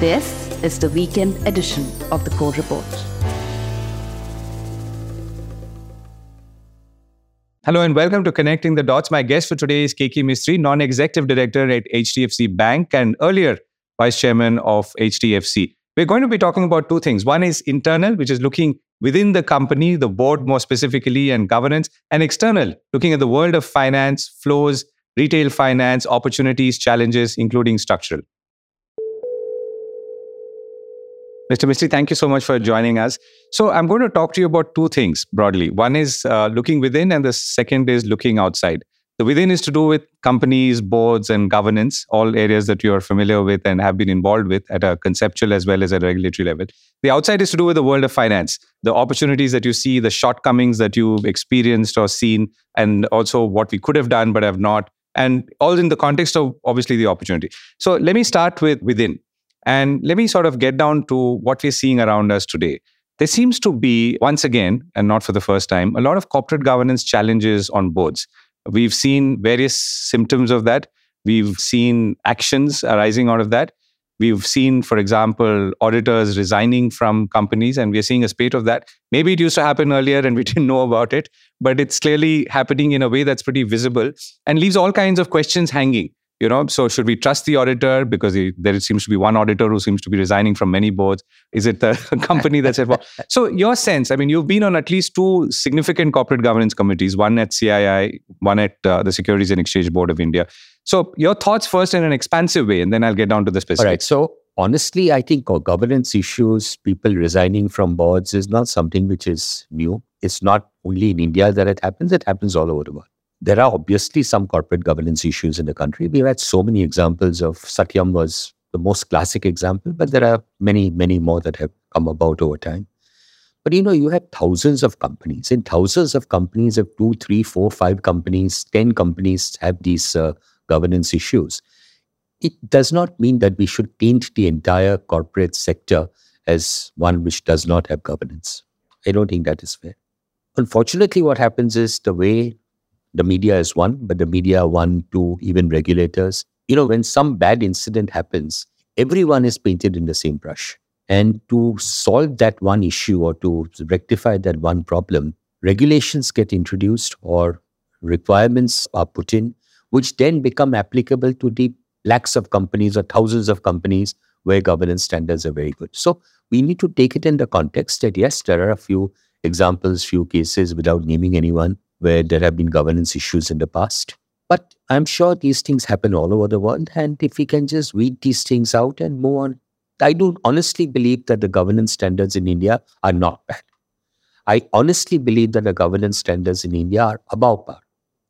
This is the weekend edition of the Core Report. Hello and welcome to Connecting the Dots. My guest for today is Keki Mistry, non executive director at HDFC Bank and earlier vice chairman of HDFC. We're going to be talking about two things. One is internal, which is looking within the company, the board more specifically, and governance, and external, looking at the world of finance, flows, retail finance, opportunities, challenges, including structural. Mr. Mistry, thank you so much for joining us. So, I'm going to talk to you about two things broadly. One is uh, looking within, and the second is looking outside. The within is to do with companies, boards, and governance, all areas that you are familiar with and have been involved with at a conceptual as well as a regulatory level. The outside is to do with the world of finance, the opportunities that you see, the shortcomings that you've experienced or seen, and also what we could have done but have not, and all in the context of obviously the opportunity. So let me start with within. And let me sort of get down to what we're seeing around us today. There seems to be, once again, and not for the first time, a lot of corporate governance challenges on boards. We've seen various symptoms of that. We've seen actions arising out of that. We've seen, for example, auditors resigning from companies, and we're seeing a spate of that. Maybe it used to happen earlier and we didn't know about it, but it's clearly happening in a way that's pretty visible and leaves all kinds of questions hanging you know? So should we trust the auditor? Because he, there seems to be one auditor who seems to be resigning from many boards. Is it the company that's involved so your sense i mean you've been on at least two significant corporate governance committees one at cii one at uh, the securities and exchange board of india. So your thoughts first in an expansive way and then i'll get down to the specifics. All right. So honestly i think governance issues people resigning from boards is not something which is new. It's not only in india that it happens. It happens all over the world there are obviously some corporate governance issues in the country. We've had so many examples of Satyam was the most classic example, but there are many, many more that have come about over time. But you know, you have thousands of companies. In thousands of companies, if two, three, four, five companies, ten companies have these uh, governance issues, it does not mean that we should paint the entire corporate sector as one which does not have governance. I don't think that is fair. Unfortunately, what happens is the way the media is one, but the media one, two, even regulators. You know, when some bad incident happens, everyone is painted in the same brush. And to solve that one issue or to rectify that one problem, regulations get introduced or requirements are put in, which then become applicable to the lakhs of companies or thousands of companies where governance standards are very good. So we need to take it in the context that yes, there are a few examples, few cases without naming anyone, where there have been governance issues in the past. But I'm sure these things happen all over the world. And if we can just weed these things out and move on, I do honestly believe that the governance standards in India are not bad. I honestly believe that the governance standards in India are above par.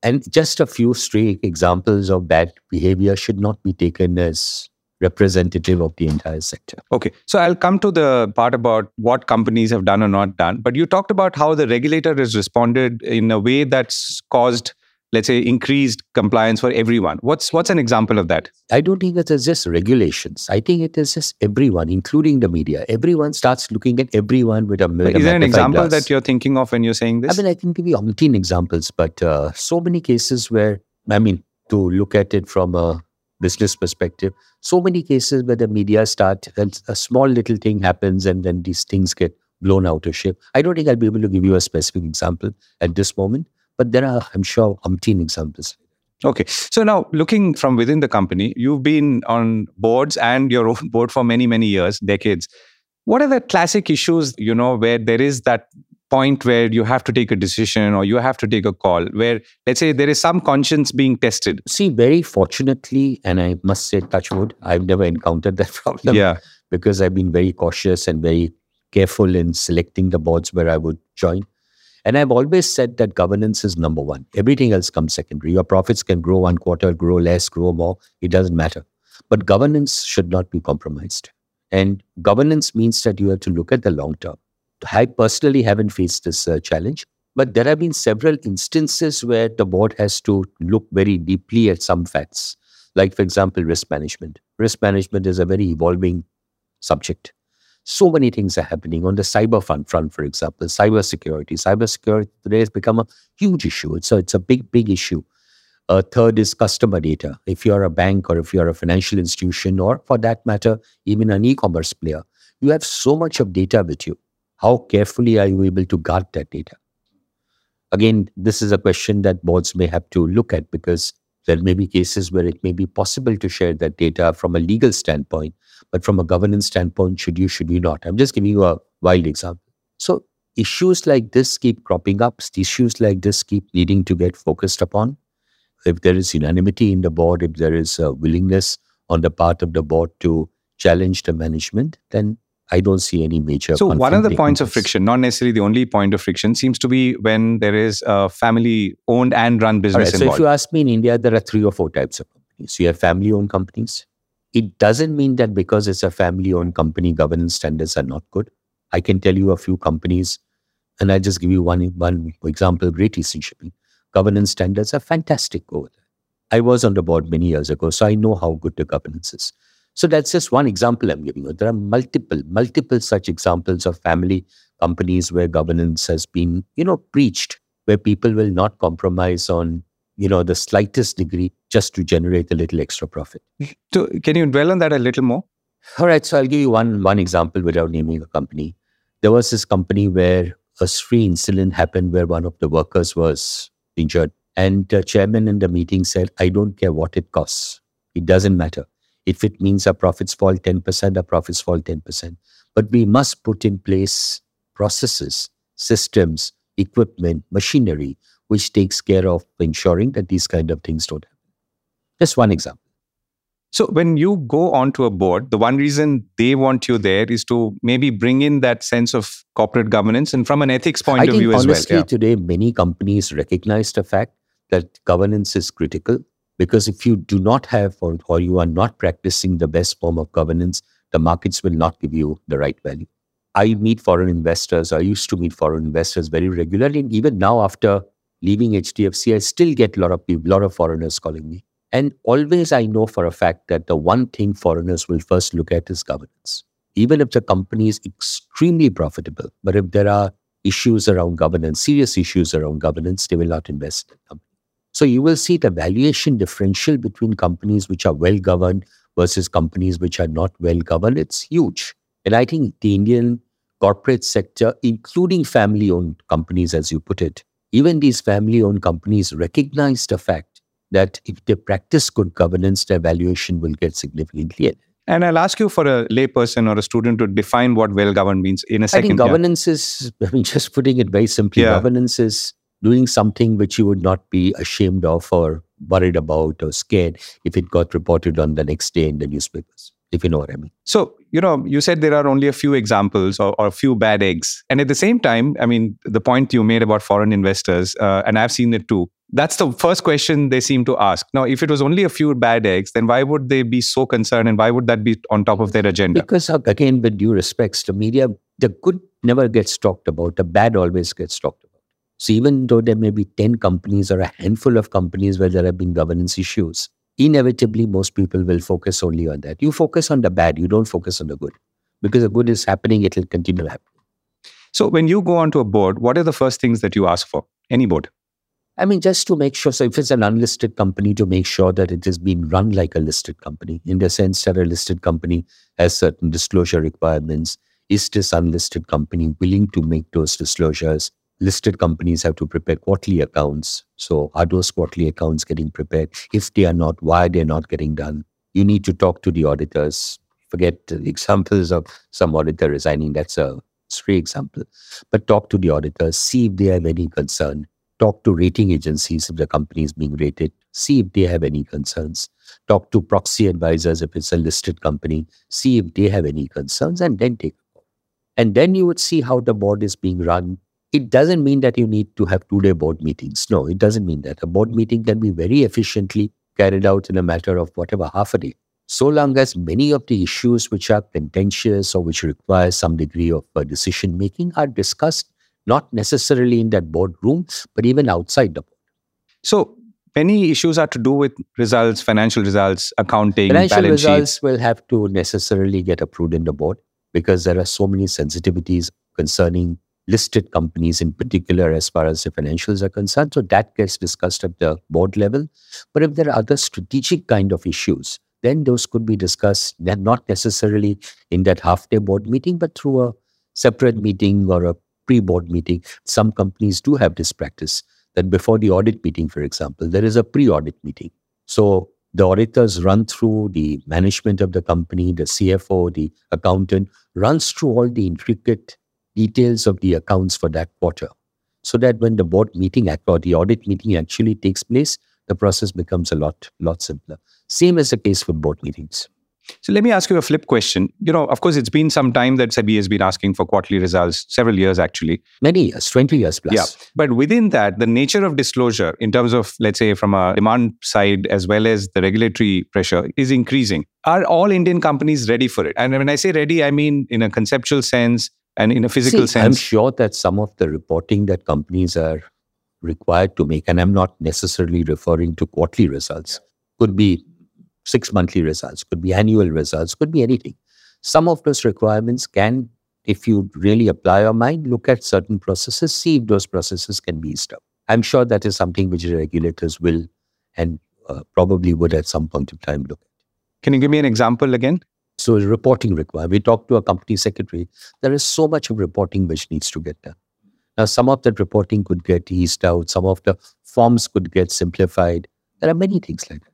And just a few stray examples of bad behavior should not be taken as representative of the entire sector. Okay. So I'll come to the part about what companies have done or not done. But you talked about how the regulator has responded in a way that's caused let's say increased compliance for everyone what's what's an example of that i don't think it is just regulations i think it is just everyone including the media everyone starts looking at everyone with a with is there an example glass. that you're thinking of when you're saying this i mean i can give you umpteen examples but uh, so many cases where i mean to look at it from a business perspective. So many cases where the media start and a small little thing happens and then these things get blown out of shape. I don't think I'll be able to give you a specific example at this moment, but there are, I'm sure, umpteen examples. Okay. So now looking from within the company, you've been on boards and your own board for many, many years, decades. What are the classic issues, you know, where there is that point where you have to take a decision or you have to take a call where let's say there is some conscience being tested. See very fortunately and i must say touch wood i've never encountered that problem yeah. because i've been very cautious and very careful in selecting the boards where i would join. And i've always said that governance is number one. Everything else comes secondary. Your profits can grow one quarter grow less grow more. It doesn't matter. But governance should not be compromised. And governance means that you have to look at the long term I personally haven't faced this uh, challenge, but there have been several instances where the board has to look very deeply at some facts. Like, for example, risk management. Risk management is a very evolving subject. So many things are happening on the cyber front, front for example, cyber security. Cyber security today has become a huge issue. It's a, it's a big, big issue. A third is customer data. If you're a bank or if you're a financial institution, or for that matter, even an e commerce player, you have so much of data with you. How carefully are you able to guard that data? Again, this is a question that boards may have to look at because there may be cases where it may be possible to share that data from a legal standpoint, but from a governance standpoint, should you, should you not? I'm just giving you a wild example. So issues like this keep cropping up. Issues like this keep needing to get focused upon. If there is unanimity in the board, if there is a willingness on the part of the board to challenge the management, then I don't see any major. So one of the points of friction, not necessarily the only point of friction, seems to be when there is a family-owned and run business right, involved. So if you ask me, in India there are three or four types of companies. You have family-owned companies. It doesn't mean that because it's a family-owned company, governance standards are not good. I can tell you a few companies, and I'll just give you one one example. Great Eastern Shipping governance standards are fantastic over there. I was on the board many years ago, so I know how good the governance is. So that's just one example I'm giving you. There are multiple, multiple such examples of family companies where governance has been, you know, preached, where people will not compromise on, you know, the slightest degree just to generate a little extra profit. So can you dwell on that a little more? All right. So I'll give you one one example without naming a company. There was this company where a spree incident happened where one of the workers was injured. And the chairman in the meeting said, I don't care what it costs. It doesn't matter. If it means our profits fall 10%, our profits fall 10%. But we must put in place processes, systems, equipment, machinery, which takes care of ensuring that these kind of things don't happen. Just one example. So when you go onto a board, the one reason they want you there is to maybe bring in that sense of corporate governance and from an ethics point I of view honestly, as well. Yeah. today many companies recognize the fact that governance is critical because if you do not have or, or you are not practicing the best form of governance, the markets will not give you the right value. I meet foreign investors. I used to meet foreign investors very regularly. And even now, after leaving HDFC, I still get a lot of people, lot of foreigners calling me and always I know for a fact that the one thing foreigners will first look at is governance. Even if the company is extremely profitable, but if there are issues around governance, serious issues around governance, they will not invest in the company. So you will see the valuation differential between companies which are well governed versus companies which are not well governed. It's huge. And I think the Indian corporate sector, including family owned companies, as you put it, even these family owned companies recognize the fact that if they practice good governance, their valuation will get significantly ahead. And I'll ask you for a layperson or a student to define what well governed means in a second. I think governance yeah. is, I mean, just putting it very simply, yeah. governance is doing something which you would not be ashamed of or worried about or scared if it got reported on the next day in the newspapers, if you know what I mean. So, you know, you said there are only a few examples or, or a few bad eggs. And at the same time, I mean, the point you made about foreign investors, uh, and I've seen it too, that's the first question they seem to ask. Now, if it was only a few bad eggs, then why would they be so concerned and why would that be on top of their agenda? Because, again, with due respects, to media, the good never gets talked about, the bad always gets talked about. So, even though there may be 10 companies or a handful of companies where there have been governance issues, inevitably most people will focus only on that. You focus on the bad, you don't focus on the good. Because the good is happening, it will continue happening. So, when you go onto a board, what are the first things that you ask for? Any board? I mean, just to make sure. So, if it's an unlisted company, to make sure that it is being run like a listed company, in the sense that a listed company has certain disclosure requirements. Is this unlisted company willing to make those disclosures? Listed companies have to prepare quarterly accounts. So, are those quarterly accounts getting prepared? If they are not, why they're not getting done? You need to talk to the auditors. Forget the examples of some auditor resigning. That's a free example. But talk to the auditors, see if they have any concern Talk to rating agencies if the company is being rated. See if they have any concerns. Talk to proxy advisors if it's a listed company. See if they have any concerns and then take. And then you would see how the board is being run. It doesn't mean that you need to have two day board meetings. No, it doesn't mean that. A board meeting can be very efficiently carried out in a matter of whatever, half a day. So long as many of the issues which are contentious or which require some degree of uh, decision making are discussed not necessarily in that boardroom, but even outside the board. So many issues are to do with results, financial results, accounting, financial results sheets. will have to necessarily get approved in the board because there are so many sensitivities concerning listed companies in particular as far as the financials are concerned. So that gets discussed at the board level. But if there are other strategic kind of issues, then those could be discussed not necessarily in that half day board meeting, but through a separate meeting or a pre board meeting. Some companies do have this practice that before the audit meeting, for example, there is a pre audit meeting. So the auditors run through the management of the company, the CFO, the accountant runs through all the intricate details of the accounts for that quarter. So that when the board meeting or the audit meeting actually takes place, the process becomes a lot, lot simpler. Same as the case for board meetings. So let me ask you a flip question. You know, of course, it's been some time that SEBI has been asking for quarterly results, several years actually. Many years, 20 years plus. Yeah. But within that, the nature of disclosure, in terms of, let's say, from a demand side as well as the regulatory pressure, is increasing. Are all Indian companies ready for it? And when I say ready, I mean in a conceptual sense and in a physical See, sense. I'm sure that some of the reporting that companies are required to make, and I'm not necessarily referring to quarterly results, could be six monthly results, could be annual results, could be anything. Some of those requirements can, if you really apply your mind, look at certain processes, see if those processes can be eased up. I'm sure that is something which regulators will and uh, probably would at some point in time look at. Can you give me an example again? So, reporting required. We talked to a company secretary. There is so much of reporting which needs to get done. Now, some of that reporting could get eased out, some of the forms could get simplified. There are many things like that.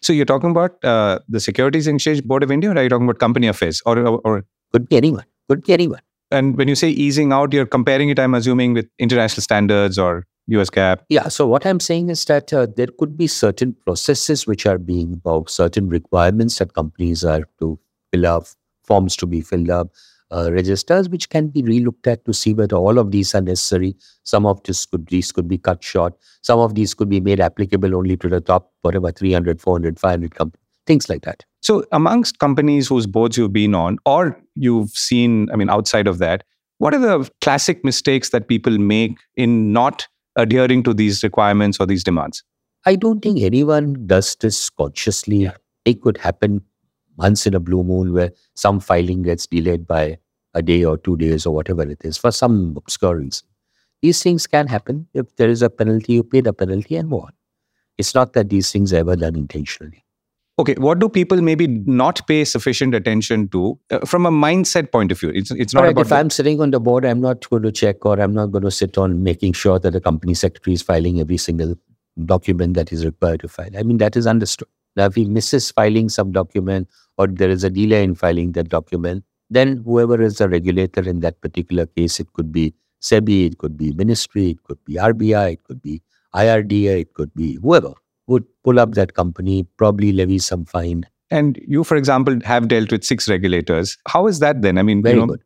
So you're talking about uh, the Securities and Exchange Board of India, or are you talking about company affairs, or, or, or could be anyone? Could be anyone. And when you say easing out, you're comparing it, I'm assuming, with international standards or US GAAP. Yeah. So what I'm saying is that uh, there could be certain processes which are being, about certain requirements that companies are to fill up, forms to be filled up, uh, registers which can be relooked at to see whether all of these are necessary. Some of this could these could be cut short. Some of these could be made applicable only to the top whatever 300, 400, 500 companies. Things like that. So amongst companies whose boards you've been on or you've seen, I mean, outside of that, what are the classic mistakes that people make in not adhering to these requirements or these demands? I don't think anyone does this consciously. It could happen once in a blue moon where some filing gets delayed by a day or two days or whatever it is for some obscure reason. These things can happen. If there is a penalty, you pay the penalty and move on. It's not that these things are ever done intentionally. Okay, what do people maybe not pay sufficient attention to uh, from a mindset point of view? It's it's not right, about. If the... I'm sitting on the board, I'm not going to check or I'm not going to sit on making sure that the company secretary is filing every single document that is required to file. I mean that is understood. Now, if he misses filing some document or there is a delay in filing that document, then whoever is the regulator in that particular case, it could be SEBI, it could be ministry, it could be RBI, it could be IRDA, it could be whoever would pull up that company, probably levy some fine. And you, for example, have dealt with six regulators. How is that then? I mean, very you know, good.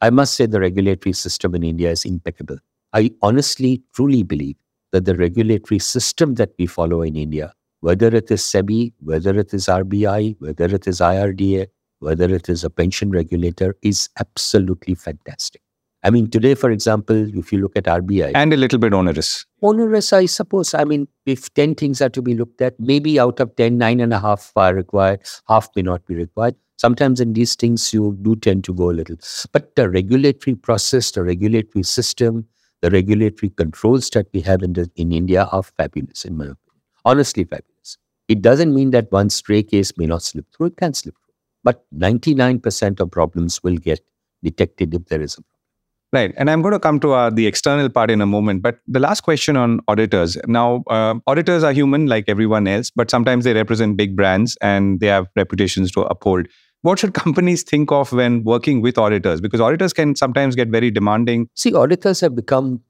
I must say the regulatory system in India is impeccable. I honestly, truly believe that the regulatory system that we follow in India, whether it is SEBI, whether it is RBI, whether it is IRDA, whether it is a pension regulator, is absolutely fantastic. I mean, today, for example, if you look at RBI. And a little bit onerous. Onerous, I suppose. I mean, if 10 things are to be looked at, maybe out of 10, nine and a half are required, half may not be required. Sometimes in these things, you do tend to go a little. But the regulatory process, the regulatory system, the regulatory controls that we have in, the, in India are fabulous, in my opinion. Honestly, fabulous. It doesn't mean that one stray case may not slip through, it can slip through. But 99% of problems will get detected if there is a problem. Right. And I'm going to come to uh, the external part in a moment. But the last question on auditors. Now, uh, auditors are human like everyone else, but sometimes they represent big brands and they have reputations to uphold. What should companies think of when working with auditors? Because auditors can sometimes get very demanding. See, auditors have become,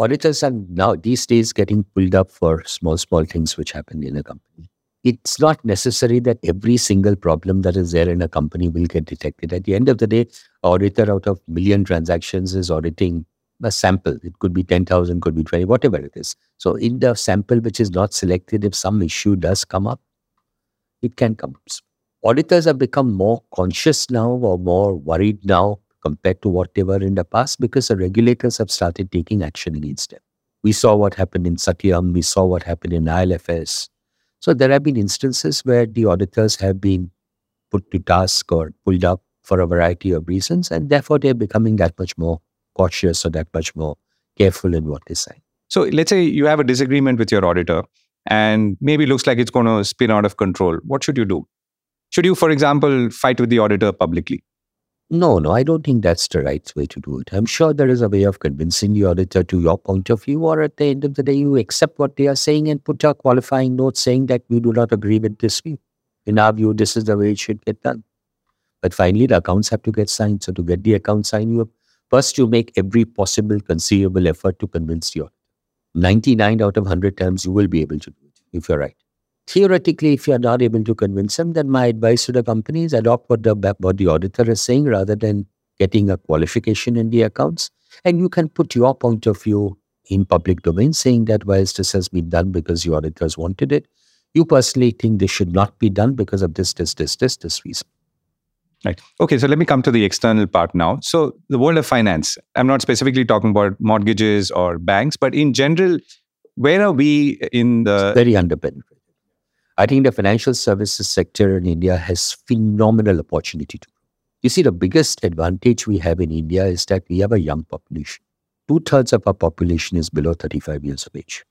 auditors are now these days getting pulled up for small, small things which happen in a company it's not necessary that every single problem that is there in a company will get detected. At the end of the day, auditor out of million transactions is auditing a sample. It could be 10,000, could be 20, whatever it is. So in the sample which is not selected, if some issue does come up, it can come. Auditors have become more conscious now or more worried now compared to what they were in the past because the regulators have started taking action against them. We saw what happened in Satyam, we saw what happened in ILFS, so there have been instances where the auditors have been put to task or pulled up for a variety of reasons, and therefore they're becoming that much more cautious or that much more careful in what they say. So let's say you have a disagreement with your auditor and maybe looks like it's going to spin out of control. What should you do? Should you, for example, fight with the auditor publicly? No, no, I don't think that's the right way to do it. I'm sure there is a way of convincing the auditor to your point of view, or at the end of the day, you accept what they are saying and put a qualifying note saying that we do not agree with this view. In our view, this is the way it should get done. But finally, the accounts have to get signed. So to get the account signed, you have, first you make every possible conceivable effort to convince the auditor. 99 out of 100 times you will be able to do it if you're right. Theoretically, if you're not able to convince them, then my advice to the company is adopt what the, what the auditor is saying rather than getting a qualification in the accounts. And you can put your point of view in public domain saying that whilst this has been done because the auditors wanted it, you personally think this should not be done because of this, this, this, this, this reason. Right. Okay. So let me come to the external part now. So the world of finance, I'm not specifically talking about mortgages or banks, but in general, where are we in the. It's very underpenetrated. I think the financial services sector in India has phenomenal opportunity to grow. You see, the biggest advantage we have in India is that we have a young population. Two thirds of our population is below 35 years of age.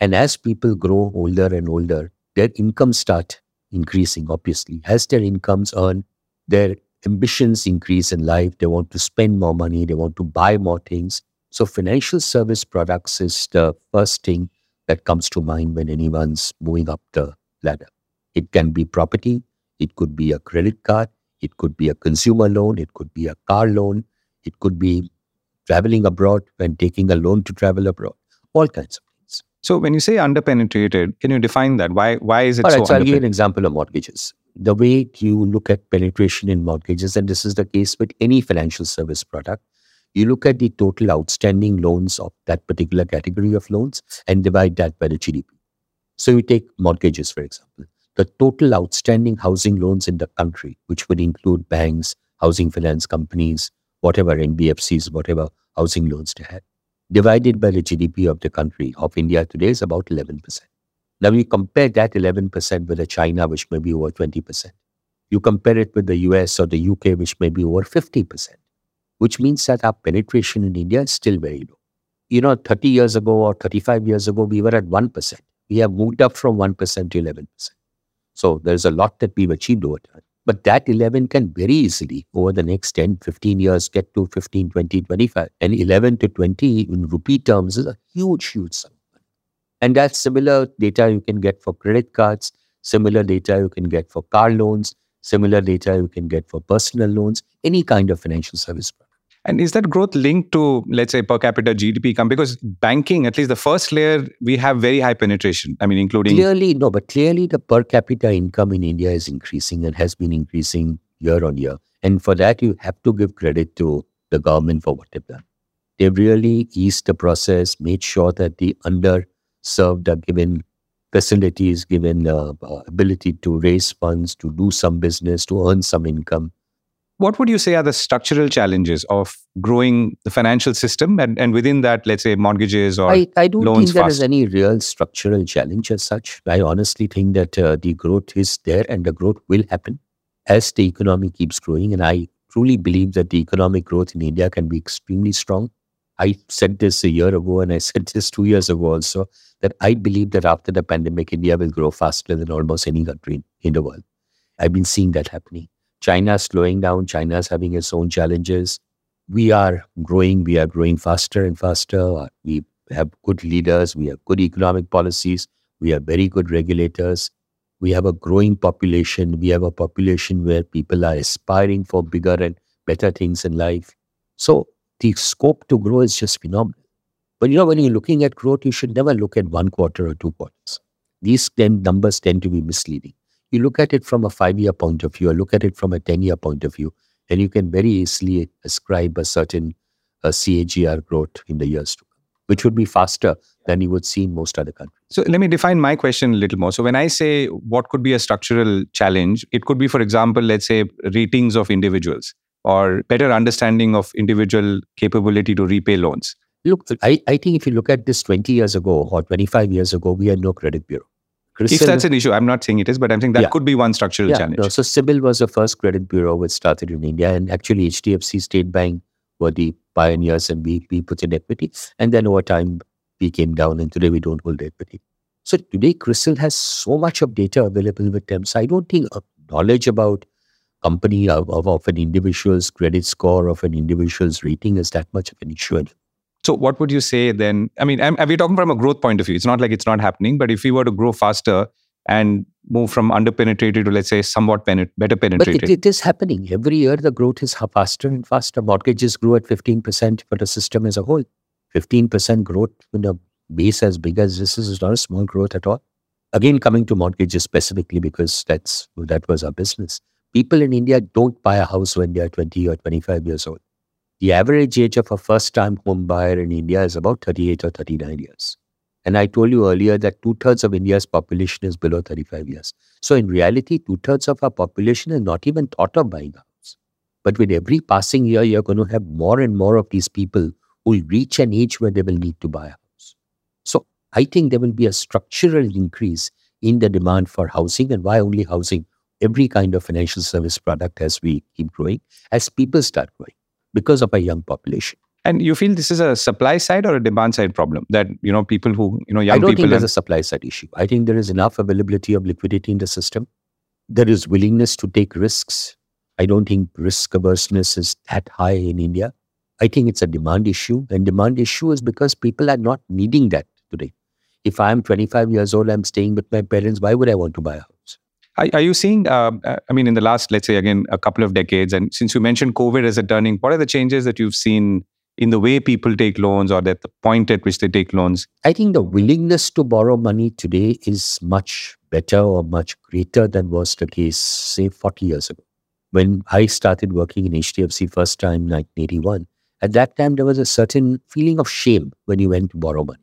And as people grow older and older, their incomes start increasing, obviously. As their incomes earn, their ambitions increase in life. They want to spend more money, they want to buy more things. So, financial service products is the first thing that comes to mind when anyone's moving up the ladder. It can be property, it could be a credit card, it could be a consumer loan, it could be a car loan, it could be traveling abroad and taking a loan to travel abroad, all kinds of things. So, when you say underpenetrated, can you define that? Why, why is it all so right, so I'll give you an example of mortgages. The way you look at penetration in mortgages, and this is the case with any financial service product, you look at the total outstanding loans of that particular category of loans and divide that by the GDP. So you take mortgages, for example. The total outstanding housing loans in the country, which would include banks, housing finance companies, whatever NBFCs, whatever housing loans they have, divided by the GDP of the country of India today is about 11%. Now you compare that 11% with a China, which may be over 20%. You compare it with the US or the UK, which may be over 50%, which means that our penetration in India is still very low. You know, 30 years ago or 35 years ago, we were at 1%. We have moved up from 1% to 11%. So there's a lot that we've achieved over time. But that 11 can very easily, over the next 10, 15 years, get to 15, 20, 25. And 11 to 20 in rupee terms is a huge, huge sum. And that's similar data you can get for credit cards, similar data you can get for car loans, similar data you can get for personal loans, any kind of financial service product. And is that growth linked to, let's say, per capita GDP come? Because banking, at least the first layer, we have very high penetration. I mean, including Clearly, no, but clearly the per capita income in India is increasing and has been increasing year on year. And for that, you have to give credit to the government for what they've done. They've really eased the process, made sure that the underserved are given facilities, given uh, uh, ability to raise funds, to do some business, to earn some income. What would you say are the structural challenges of growing the financial system and, and within that, let's say, mortgages or I, I don't loans think there is fast? any real structural challenge as such. I honestly think that uh, the growth is there and the growth will happen as the economy keeps growing. And I truly believe that the economic growth in India can be extremely strong. I said this a year ago and I said this two years ago also that I believe that after the pandemic, India will grow faster than almost any country in the world. I've been seeing that happening. China's slowing down, China's having its own challenges. We are growing, we are growing faster and faster. Uh, we have good leaders, we have good economic policies, we have very good regulators. We have a growing population. We have a population where people are aspiring for bigger and better things in life. So the scope to grow is just phenomenal. But you know, when you're looking at growth, you should never look at one quarter or two quarters. These ten numbers tend to be misleading. You look at it from a five year point of view, or look at it from a 10 year point of view, and you can very easily ascribe a certain uh, CAGR growth in the years to come, which would be faster than you would see in most other countries. So let me define my question a little more. So when I say what could be a structural challenge, it could be, for example, let's say ratings of individuals or better understanding of individual capability to repay loans. Look, I, I think if you look at this 20 years ago or 25 years ago, we had no credit bureau. If that's an issue, I'm not saying it is, but I'm saying that Yeah. could be one structural yeah, challenge. no, so CIBIL was the first credit bureau which started in India, and actually HDFC State Bank were the pioneers and we, we put in equity. And then over time, we came down and today we don't hold equity. So today, CRISIL has so much of data available with them. So I don't think knowledge about company of, of, of, an individual's credit score, of an individual's rating is that much of an issue. So what would you say then? I mean, are we talking from a growth point of view? It's not like it's not happening, but if we were to grow faster and move from underpenetrated to let's say somewhat penet- better penetrated. But it, it is happening every year. The growth is faster and faster. Mortgages grew at fifteen percent for the system as a whole. Fifteen percent growth in a base as big as this is not a small growth at all. Again, coming to mortgages specifically because that's that was our business. People in India don't buy a house when they are twenty or twenty-five years old. The average age of a first-time home buyer in India is about thirty-eight or thirty-nine years. And I told you earlier that two thirds of India's population is below 35 years. So in reality, two thirds of our population is not even thought of buying a house. But with every passing year, you're going to have more and more of these people who will reach an age where they will need to buy a house. So I think there will be a structural increase in the demand for housing. And why only housing? Every kind of financial service product as we keep growing, as people start growing because of a young population. And you feel this is a supply side or a demand side problem that you know people who you know young people. I don't people. think there's a supply side issue. I think there is enough availability of liquidity in the system. There is willingness to take risks. I don't think risk averseness is that high in India. I think it's a demand issue, and demand issue is because people are not needing that today. If I'm 25 years old, I'm staying with my parents. Why would I want to buy a house? Are, are you seeing? Uh, I mean, in the last, let's say, again, a couple of decades, and since you mentioned COVID as a turning, what are the changes that you've seen in the way people take loans or at the point at which they take loans? I think the willingness to borrow money today is much better or much greater than was the case, say, 40 years ago. When I started working in HDFC first time, 1981, at that time there was a certain feeling of shame when you went to borrow money.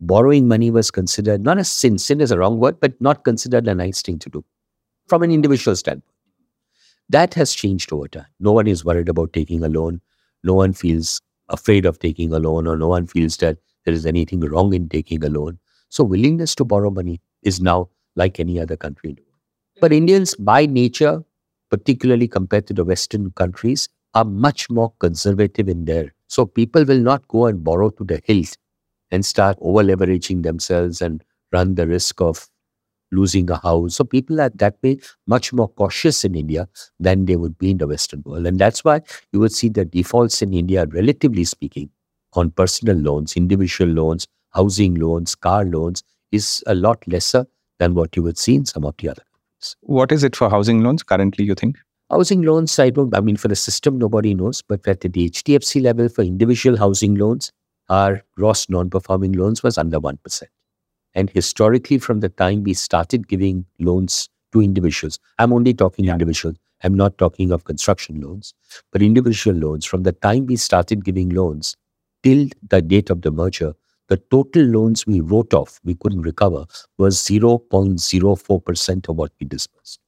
Borrowing money was considered not a sin, sin is a wrong word, but not considered a nice thing to do from an individual standpoint. That has changed over time. No one is worried about taking a loan. No one feels afraid of taking a loan or no one feels that there is anything wrong in taking a loan. So willingness to borrow money is now like any other country in the world. But Indians by nature, particularly compared to the Western countries, are much more conservative in there. So people will not go and borrow to the hilt and start over leveraging themselves and run the risk of losing a house. So people are that way much more cautious in India than they would be in the Western world. And that's why you would see the defaults in India, relatively speaking, on personal loans, individual loans, housing loans, car loans, is a lot lesser than what you would see in some of the other countries. What is it for housing loans currently, you think? Housing loans, I don't, I mean, for the system, nobody knows, but at the HDFC level, for individual housing loans, our gross non performing loans was under 1%. And historically, from the time we started giving loans to individuals, I'm only talking yeah. individuals, I'm not talking of construction loans, but individual loans, from the time we started giving loans till the date of the merger, the total loans we wrote off, we couldn't recover, was 0.04% of what we disbursed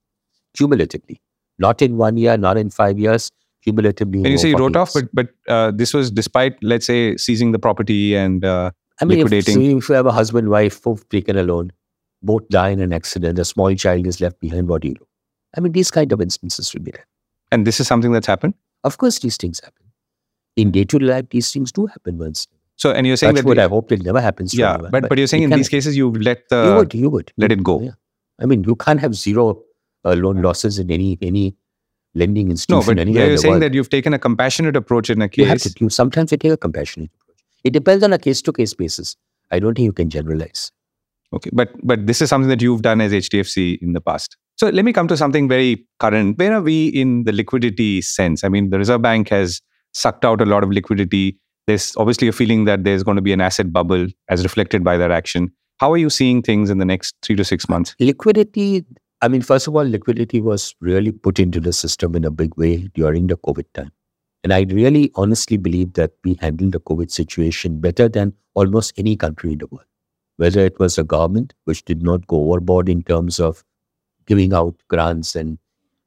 cumulatively. Not in one year, not in five years, cumulatively. And you say you wrote off, but but uh, this was despite, let's say, seizing the property and uh, I mean, liquidating. If, if you have a husband, wife, who've taken a loan, both die in an accident, a small child is left behind, what do you do? I mean, these kind of instances will be there. And this is something that's happened? Of course, these things happen. In day to day life, these things do happen once. So, and you're saying That's that. what I hope it never happens. Yeah, anyone, but, but, but you're saying in these cases, you let the. You would, you would. Let it go. Yeah. I mean, you can't have zero uh, loan losses in any any lending institution. No, but you're saying that you've taken a compassionate approach in a case. You have to. You sometimes you take a compassionate approach. It depends on a case to case basis. I don't think you can generalize. Okay, but but this is something that you've done as HDFC in the past. So let me come to something very current. Where are we in the liquidity sense? I mean, the Reserve Bank has sucked out a lot of liquidity. There's obviously a feeling that there's going to be an asset bubble as reflected by that action. How are you seeing things in the next three to six months? Liquidity, I mean, first of all, liquidity was really put into the system in a big way during the COVID time. And I really honestly believe that we handled the COVID situation better than almost any country in the world. Whether it was a government which did not go overboard in terms of giving out grants and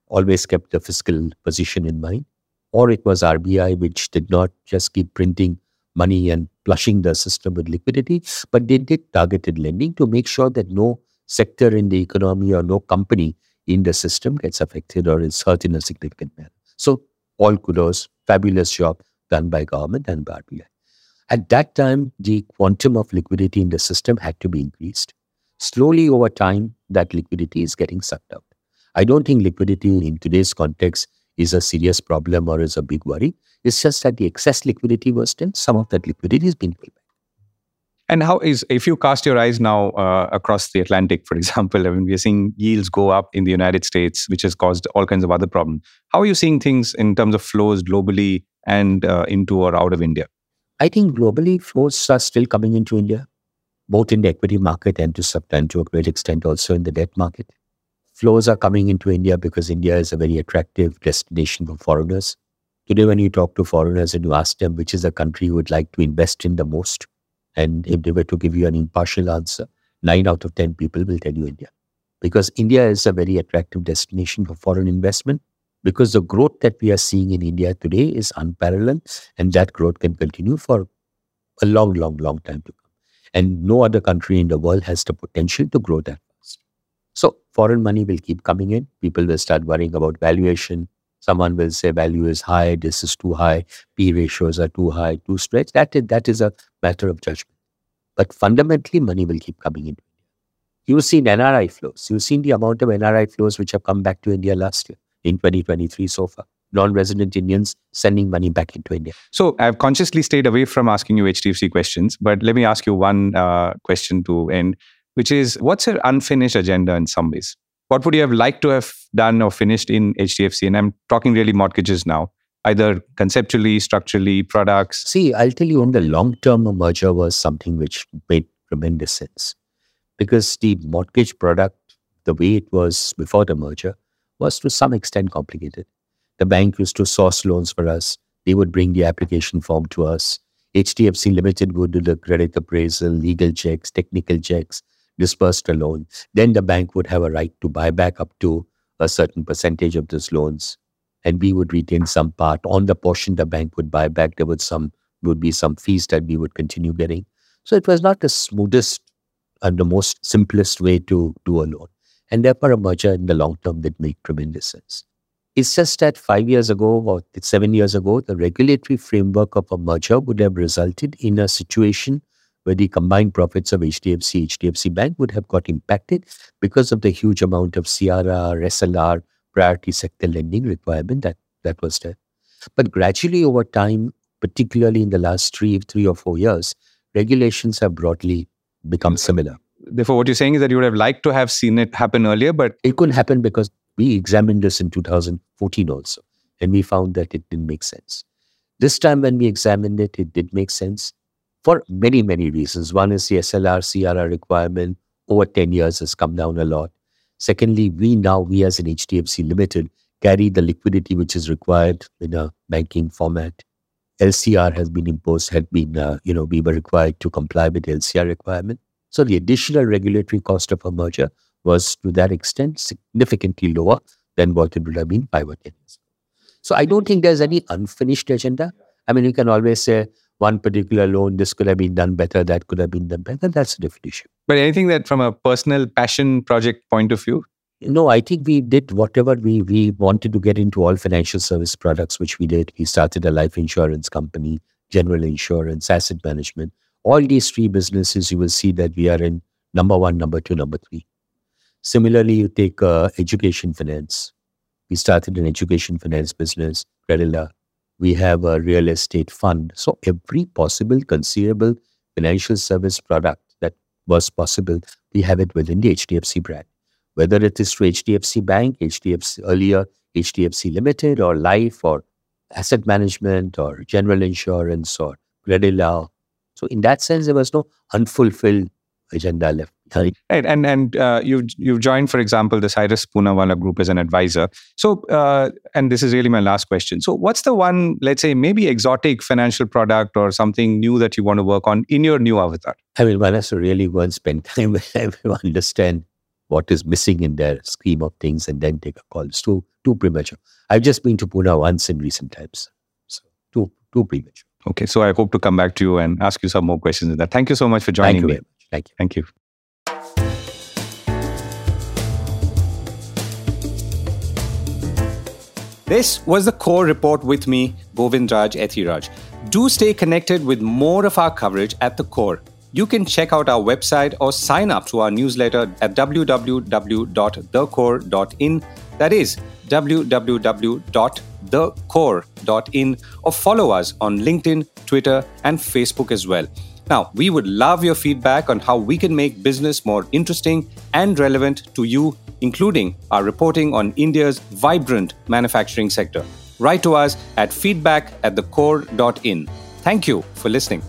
always kept the fiscal position in mind, or it was RBI which did not just keep printing money and flushing the system with liquidity, but they did targeted lending to make sure that no sector in the economy or no company in the system gets affected or is hurt in a significant manner. So all kudos, fabulous job. done by government and by RBI. At that time, the quantum of liquidity in the system had to be increased. Slowly over time, that liquidity is getting sucked out. I don't think liquidity in today's context is a serious problem or is a big worry. It's just that the excess liquidity was still, some of that liquidity has been pulled back. And how is, if you cast your eyes now uh, across the Atlantic, for example, I mean, we are seeing yields go up in the United States, which has caused all kinds of other problems. How are you seeing things in terms of flows globally and uh, into or out of India? I think globally, flows are still coming into India, both in the equity market and to, and to a great extent also in the debt market. Flows are coming into India because India is a very attractive destination for foreigners. Today, when you talk to foreigners and you ask them which is the country you would like to invest in the most, and if they were to give you an impartial answer, nine out of 10 people will tell you India. Because India is a very attractive destination for foreign investment. Because the growth that we are seeing in India today is unparalleled, and that growth can continue for a long, long, long time to come. And no other country in the world has the potential to grow that fast. So, foreign money will keep coming in. People will start worrying about valuation. Someone will say value is high, this is too high, P ratios are too high, too stretched. That is, that is a matter of judgment. But fundamentally, money will keep coming in. You've seen NRI flows. You've seen the amount of NRI flows which have come back to India last year in 2023 so far. Non resident Indians sending money back into India. So I've consciously stayed away from asking you HDFC questions, but let me ask you one uh, question to end, which is what's your unfinished agenda in some ways? What would you have liked to have done or finished in HDFC? And I'm talking really mortgages now either conceptually, structurally, products? See, I'll tell you, on the long term, a merger was something which made tremendous sense because the mortgage product, the way it was before the merger, was to some extent complicated. The bank used to source loans for us, they would bring the application form to us. HDFC Limited would do the credit appraisal, legal checks, technical checks, disperse the loan. Then the bank would have a right to buy back up to a certain percentage of those loans and we would retain some part on the portion the bank would buy back. There would some would be some fees that we would continue getting. So it was not the smoothest and the most simplest way to do a loan. And therefore, a merger in the long term did make tremendous sense. It's just that five years ago or seven years ago, the regulatory framework of a merger would have resulted in a situation where the combined profits of HDFC, HDFC Bank would have got impacted because of the huge amount of CRR, SLR, priority sector lending requirement that, that was there. But gradually over time, particularly in the last three, three or four years, regulations have broadly become mm. similar. Therefore, what you're saying is that you would have liked to have seen it happen earlier, but it couldn't happen because we examined this in 2014 also, and we found that it didn't make sense. This time, when we examined it, it did make sense for many, many reasons. One is the SLR CRR requirement over 10 years has come down a lot. Secondly, we now, we as an HDFC Limited, carry the liquidity which is required in a banking format. LCR has been imposed, had been, uh, you know, we were required to comply with LCR requirement. So the additional regulatory cost of a merger was to that extent significantly lower than what it would have been five or 10 years. So I don't think there's any unfinished agenda. I mean, you can always say, one particular loan, this could have been done better, that could have been done better. That's a different issue. But anything that from a personal passion project point of view? No, I think we did whatever we, we wanted to get into all financial service products, which we did. We started a life insurance company, general insurance, asset management. All these three businesses, you will see that we are in number one, number two, number three. Similarly, you take uh, education finance. We started an education finance business, Credila, we have a real estate fund. So every possible conceivable financial service product that was possible, we have it within the HDFC brand. Whether it is through HDFC Bank, HDFC earlier, HDFC Limited, or Life, or asset management, or general insurance, or credit Credila. So in that sense, there was no unfulfilled agenda left. Right, and and uh, you've you've joined, for example, the Cyrus Poonawalla Group as an advisor. So, uh, and this is really my last question. So, what's the one, let's say, maybe exotic financial product or something new that you want to work on in your new avatar? I mean, one has to really go and spend time with to understand what is missing in their scheme of things, and then take a call. It's too too premature. I've just been to Pune once in recent times, so too too premature. Okay, so I hope to come back to you and ask you some more questions in that. Thank you so much for joining Thank me. Thank you. Thank you. This was the core report with me, Govindraj Ethiraj. Do stay connected with more of our coverage at the core. You can check out our website or sign up to our newsletter at www.thecore.in. That is www.thecore.in or follow us on LinkedIn, Twitter, and Facebook as well. Now, we would love your feedback on how we can make business more interesting and relevant to you, including our reporting on India's vibrant manufacturing sector. Write to us at feedback at thecore.in. Thank you for listening.